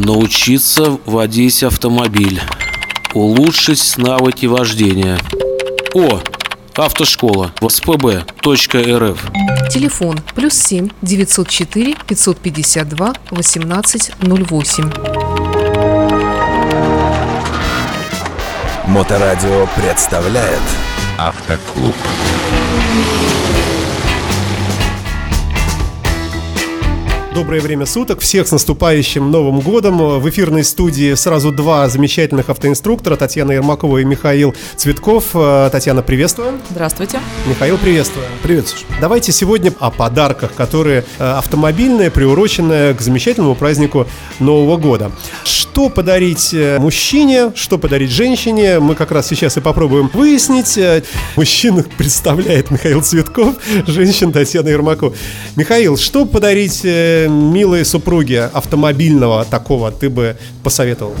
Научиться водить автомобиль. Улучшить навыки вождения. О, автошкола. СПБ.рф. Телефон плюс 7 904 552 1808. Моторадио представляет Автоклуб. Доброе время суток. Всех с наступающим Новым годом. В эфирной студии сразу два замечательных автоинструктора. Татьяна Ермакова и Михаил Цветков. Э, Татьяна, приветствую. Здравствуйте. Михаил, приветствую. Привет, Саша. Давайте сегодня о подарках, которые э, автомобильные, приуроченные к замечательному празднику Нового года. Что подарить э, мужчине, что подарить женщине, мы как раз сейчас и попробуем выяснить. Э, Мужчин представляет Михаил Цветков, женщин Татьяна Ермакова. Михаил, что подарить э, милой супруге автомобильного такого ты бы посоветовал?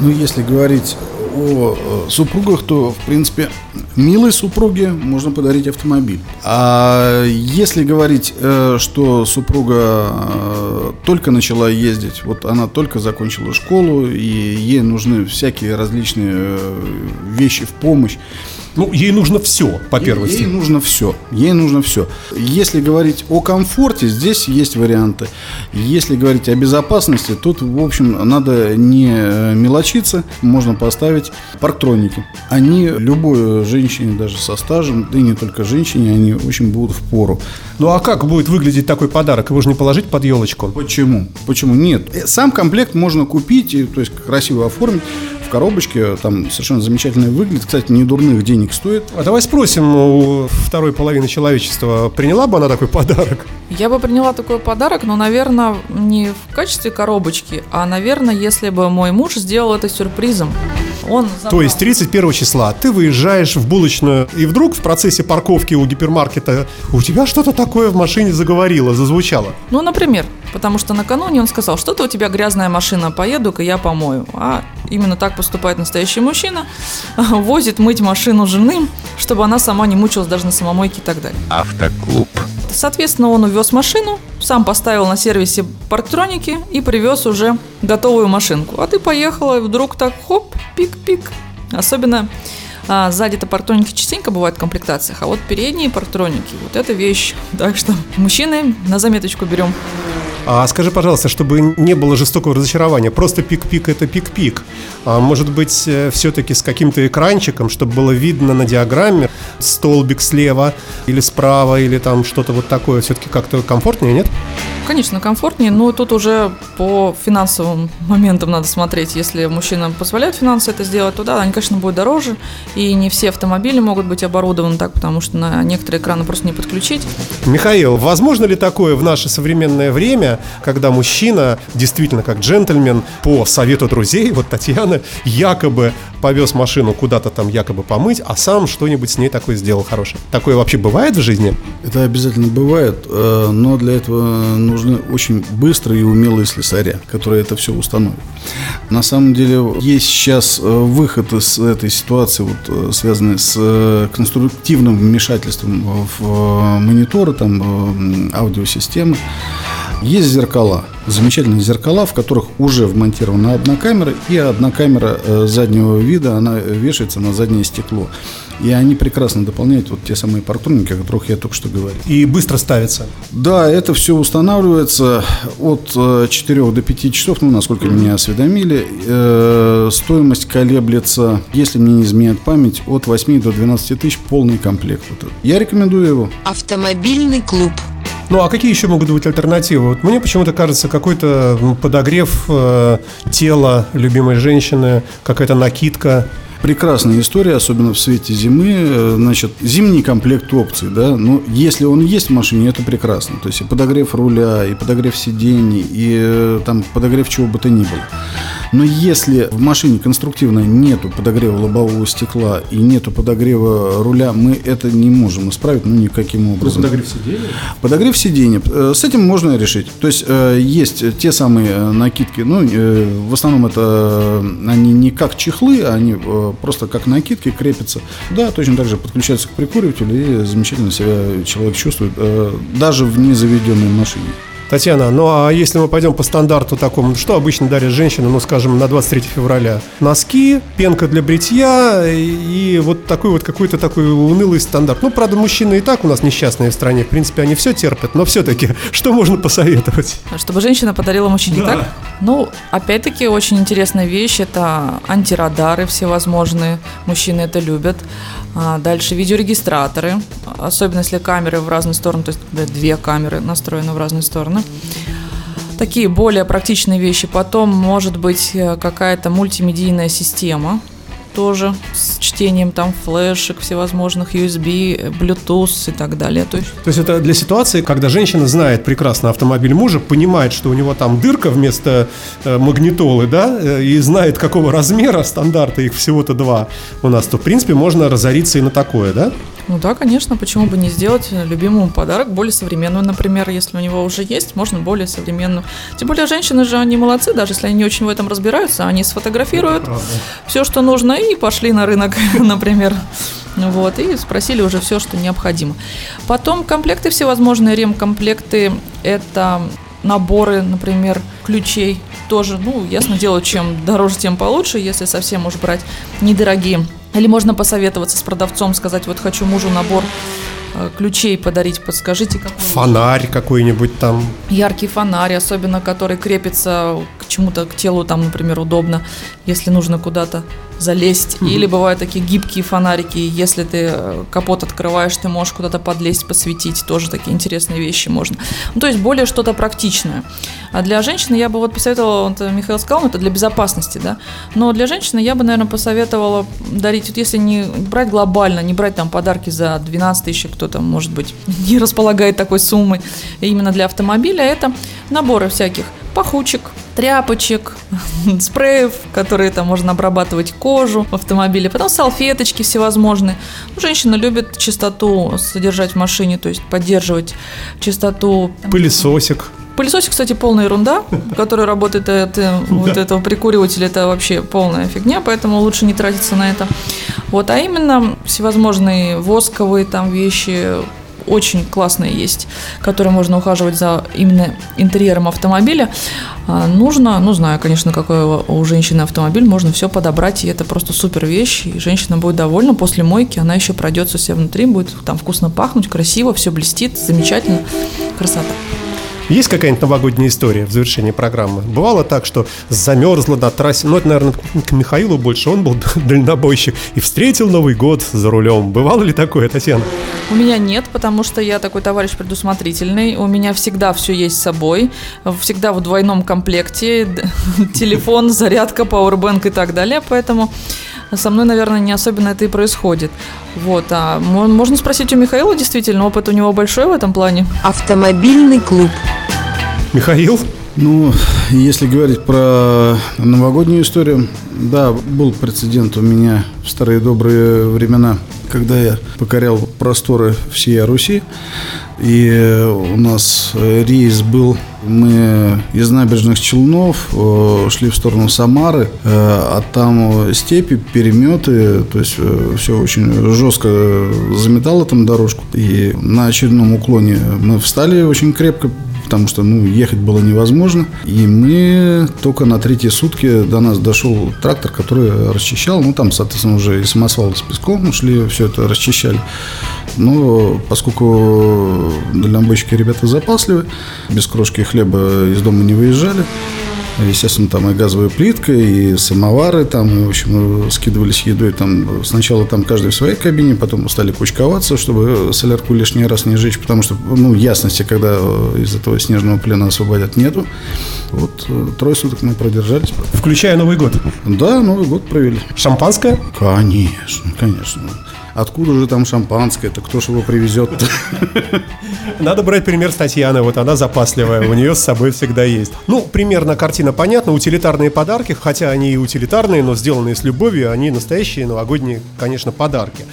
Ну, если говорить о супругах, то, в принципе, милой супруге можно подарить автомобиль. А если говорить, э, что супруга э, только начала ездить, вот она только закончила школу, и ей нужны всякие различные э, вещи в помощь, Ну, ей нужно все, по Ей- первости. Ей нужно все. Ей нужно все. Если говорить о комфорте, здесь есть варианты. Если говорить о безопасности, тут, в общем, надо не э, мелочиться. Можно поставить парктроники. Они любой женщине, даже со стажем, да и не только женщине, они очень будут в пору. Ну а как будет выглядеть такой подарок? Его же не положить под елочку. Почему? Почему? Нет. Э, Сам комплект можно купить, то есть красиво оформить коробочке. Там совершенно замечательно выглядит. Кстати, не дурных денег стоит. А давай спросим у второй половины человечества, приняла бы она такой подарок? Я бы приняла такой подарок, но, наверное, не в качестве коробочки, а, наверное, если бы мой муж сделал это сюрпризом. Он То забрал- есть 31 числа ты выезжаешь в булочную, и вдруг в процессе парковки у гипермаркета у тебя что-то такое в машине заговорило, зазвучало. Ну, например, потому что накануне он сказал, что-то у тебя грязная машина, поеду-ка я помою. А именно так поступает настоящий мужчина, возит мыть машину жены, чтобы она сама не мучилась даже на самомойке и так далее. Автоклуб. Соответственно, он увез машину, сам поставил на сервисе парктроники и привез уже готовую машинку. А ты поехала, и вдруг так хоп, пик-пик. Особенно а, сзади-то парктроники частенько бывают в комплектациях, а вот передние парктроники, вот это вещь. Так что, мужчины, на заметочку берем. А скажи, пожалуйста, чтобы не было жестокого разочарования, просто пик-пик это пик-пик. А может быть, все-таки с каким-то экранчиком, чтобы было видно на диаграмме столбик слева или справа, или там что-то вот такое, все-таки как-то комфортнее, нет? Конечно, комфортнее, но тут уже по финансовым моментам надо смотреть. Если мужчинам позволяют финансы это сделать, то да, они, конечно, будут дороже. И не все автомобили могут быть оборудованы так, потому что на некоторые экраны просто не подключить. Михаил, возможно ли такое в наше современное время, когда мужчина, действительно как джентльмен, по совету друзей, вот Татьяна, якобы повез машину куда-то там якобы помыть, а сам что-нибудь с ней такое сделал хорошее? Такое вообще бывает в жизни? Это обязательно бывает, э, но для этого нужны очень быстрые и умелые слесаря, которые это все установят. На самом деле есть сейчас э, выход из этой ситуации, вот, э, связанный с конструктивным вмешательством в мониторы, там, аудиосистемы. Есть зеркала, замечательные зеркала, в которых уже вмонтирована одна камера, и одна камера э, заднего вида, она вешается на заднее стекло. И они прекрасно дополняют вот те самые парктроники, о которых я только что говорил. И быстро ставится. Да, это все устанавливается от 4 до 5 часов, ну, насколько меня осведомили. Э, стоимость колеблется, если мне не изменяет память, от 8 до 12 тысяч полный комплект. Вот. Я рекомендую его. Автомобильный клуб. Ну а какие еще могут быть альтернативы? Вот мне почему-то кажется, какой-то подогрев э, тела любимой женщины, какая-то накидка. Прекрасная история, особенно в свете зимы. Э, Значит, зимний комплект опций, да, но если он есть в машине, это прекрасно. То есть и подогрев руля, и подогрев сидений, и э, там подогрев чего бы то ни было. Но если в машине конструктивно нету подогрева лобового стекла и нету подогрева руля, мы это не можем исправить, ну, никаким образом. сиденья? Подогрев сиденья. Э, С этим можно решить. То есть есть те самые накидки. Ну, в основном это они не как чехлы, они просто как накидки крепятся. Да, точно так же подключаются к прикуривателю и замечательно себя человек чувствует, э, даже в незаведенной машине. Татьяна, ну а если мы пойдем по стандарту такому, что обычно дарят женщины, ну скажем, на 23 февраля? Носки, пенка для бритья и, вот такой вот какой-то такой унылый стандарт. Ну, правда, мужчины и так у нас несчастные в стране, в принципе, они все терпят, но все-таки, что можно посоветовать? Чтобы женщина подарила мужчине, Да. так? Ну, опять-таки, очень интересная вещь. Это антирадары всевозможные. Мужчины это любят. А, дальше видеорегистраторы. Особенно если камеры в разные стороны. То есть две камеры настроены в разные стороны. Такие более практичные вещи. Потом, может быть, э, какая-то мультимедийная система тоже с чтением там флешек всевозможных, USB, Bluetooth и так далее. То есть То есть это для ситуации, когда женщина знает прекрасно автомобиль мужа, понимает, что у него там дырка вместо э, магнитолы, да, э, и знает, какого размера стандарта, их всего-то два у нас, то, в принципе, можно разориться и на такое, да? Ну да, конечно, почему бы не сделать любимому подарок более современную, например, если у него уже есть, можно более современную. Тем более женщины же, они молодцы, даже если они не очень в этом разбираются, они сфотографируют все, что нужно, и пошли на рынок, например. Вот, и спросили уже все, что необходимо. Потом комплекты всевозможные, ремкомплекты, это наборы, например, ключей тоже, ну, ясно дело, чем дороже, тем получше, если совсем уж брать недорогие. Или можно посоветоваться с продавцом, сказать, вот хочу мужу набор э, ключей подарить, подскажите, какой. Фонарь какой-нибудь там. Яркий фонарь, особенно который крепится чему-то, к телу, там, например, удобно, если нужно куда-то залезть. Или бывают такие гибкие фонарики, если ты э, капот открываешь, ты можешь куда-то подлезть, посветить, тоже такие интересные вещи можно. Ну, то есть более что-то практичное. А для женщины я бы вот посоветовала, вот э, Михаил сказал, ну, это для безопасности, да, но для женщины я бы, наверное, посоветовала дарить, вот если не брать глобально, не брать там подарки за 12 тысяч, кто-то, может быть, не располагает такой суммой, именно для автомобиля, это наборы всяких пахучек, тряпочек, спреев, которые там можно обрабатывать кожу в автомобиле, потом салфеточки всевозможные. Ну, женщина любит чистоту содержать в машине, то есть поддерживать чистоту. Пылесосик. Пылесосик, кстати, полная ерунда, который работает от э, вот этого прикуривателя, это вообще полная фигня, поэтому лучше не тратиться на это. Вот, а именно всевозможные восковые там вещи, очень классные есть, которые можно ухаживать за именно интерьером автомобиля. А, Нужно, ну знаю, конечно, какой у женщины автомобиль, можно все подобрать, и это просто супер вещь, и женщина будет довольна. После мойки она еще пройдется все внутри, будет там вкусно пахнуть, красиво, все блестит, замечательно, красота. Есть какая-нибудь новогодняя история в завершении программы? Бывало так, что замерзло на трассе, ну это, наверное, к Михаилу больше, он был дальнобойщик и встретил Новый год за рулем. Бывало ли такое, Татьяна? У меня нет, потому что я такой товарищ предусмотрительный. У меня всегда все есть с собой. Всегда в двойном комплекте. Телефон, зарядка, пауэрбэнк и так далее. Поэтому со мной, наверное, не особенно это и происходит. Вот. А мо- можно спросить у Михаила, действительно, опыт у него большой в этом плане. Автомобильный клуб. Михаил? Ну, если говорить про новогоднюю историю, да, был прецедент у меня в старые добрые времена, когда я покорял просторы всей Руси, и у нас э, рейс был, мы из набережных Челнов э, шли в сторону Самары, э, а там степи, переметы, то есть все очень жестко заметало там дорожку, и на очередном уклоне мы встали очень крепко, потому что ну, ехать было невозможно. И мы только на третьи сутки до нас дошел трактор, который расчищал. Ну, там, соответственно, уже и самосвал с песком шли, все это расчищали. Но поскольку дальнобойщики ребята запасливы, без крошки хлеба из дома не выезжали, Естественно, там и газовая плитка, и самовары там, и, в общем, скидывались едой там. Сначала там каждый в своей кабине, потом стали кучковаться, чтобы солярку лишний раз не жечь, потому что, ну, ясности, когда из этого снежного плена освободят, нету. Вот э, трое суток мы продержались. Включая Новый год. Да, Новый год провели. Шампанское? Конечно, конечно. Откуда же там шампанское? Это кто же его привезет? Надо брать пример с Татьяны, вот она запасливая, у нее с собой всегда есть. Ну, примерно картина понятна, утилитарные подарки, хотя они и утилитарные, но сделанные с любовью, они настоящие новогодние, конечно, подарки.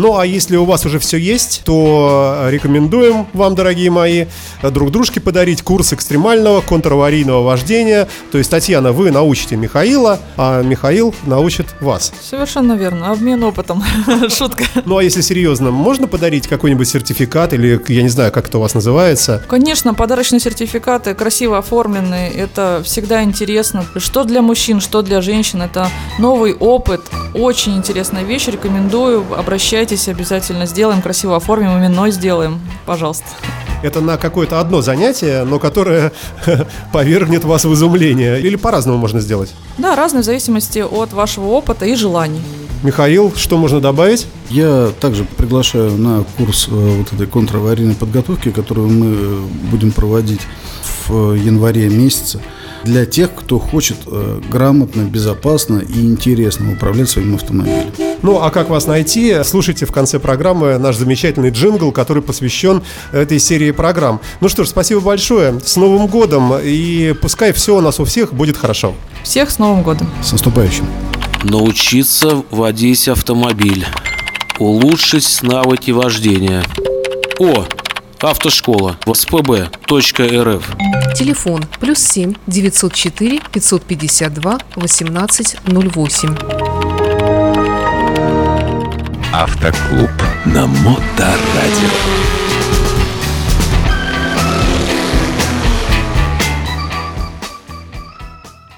Ну а если у вас уже все есть, то рекомендуем вам, дорогие мои, друг дружке подарить курс экстремального контраварийного вождения. То есть, Татьяна, вы научите Михаила, а Михаил научит вас. Совершенно верно. Обмен опытом. Шутка. Ну а если серьезно, можно подарить какой-нибудь сертификат или, я не знаю, как это у вас называется? Конечно, подарочные сертификаты красиво оформленные. Это всегда интересно. Что для мужчин, что для женщин. Это новый опыт. Очень интересная вещь. Рекомендую. Обращайтесь обязательно. Сделаем красиво оформим. Именной сделаем. Пожалуйста. Это на какое-то одно занятие, но которое повергнет вас в изумление. Или по-разному можно сделать? Да, разные в зависимости от вашего опыта и желаний. Михаил, что можно добавить? Я также приглашаю на курс э, вот этой контраварийной подготовки, которую мы э, будем проводить в январе месяце для тех, кто хочет э, грамотно, безопасно и интересно управлять своим автомобилем. Ну, а как вас найти? Слушайте в конце программы наш замечательный джингл, который посвящен этой серии программ. Ну что ж, спасибо большое. С Новым годом. И пускай все у нас у всех будет хорошо. Всех с Новым годом. С наступающим. Научиться водить автомобиль. Улучшить навыки вождения. О, автошкола. ВСПБ.рф. Телефон плюс 7 904 552 1808. Автоклуб. На Моторадио.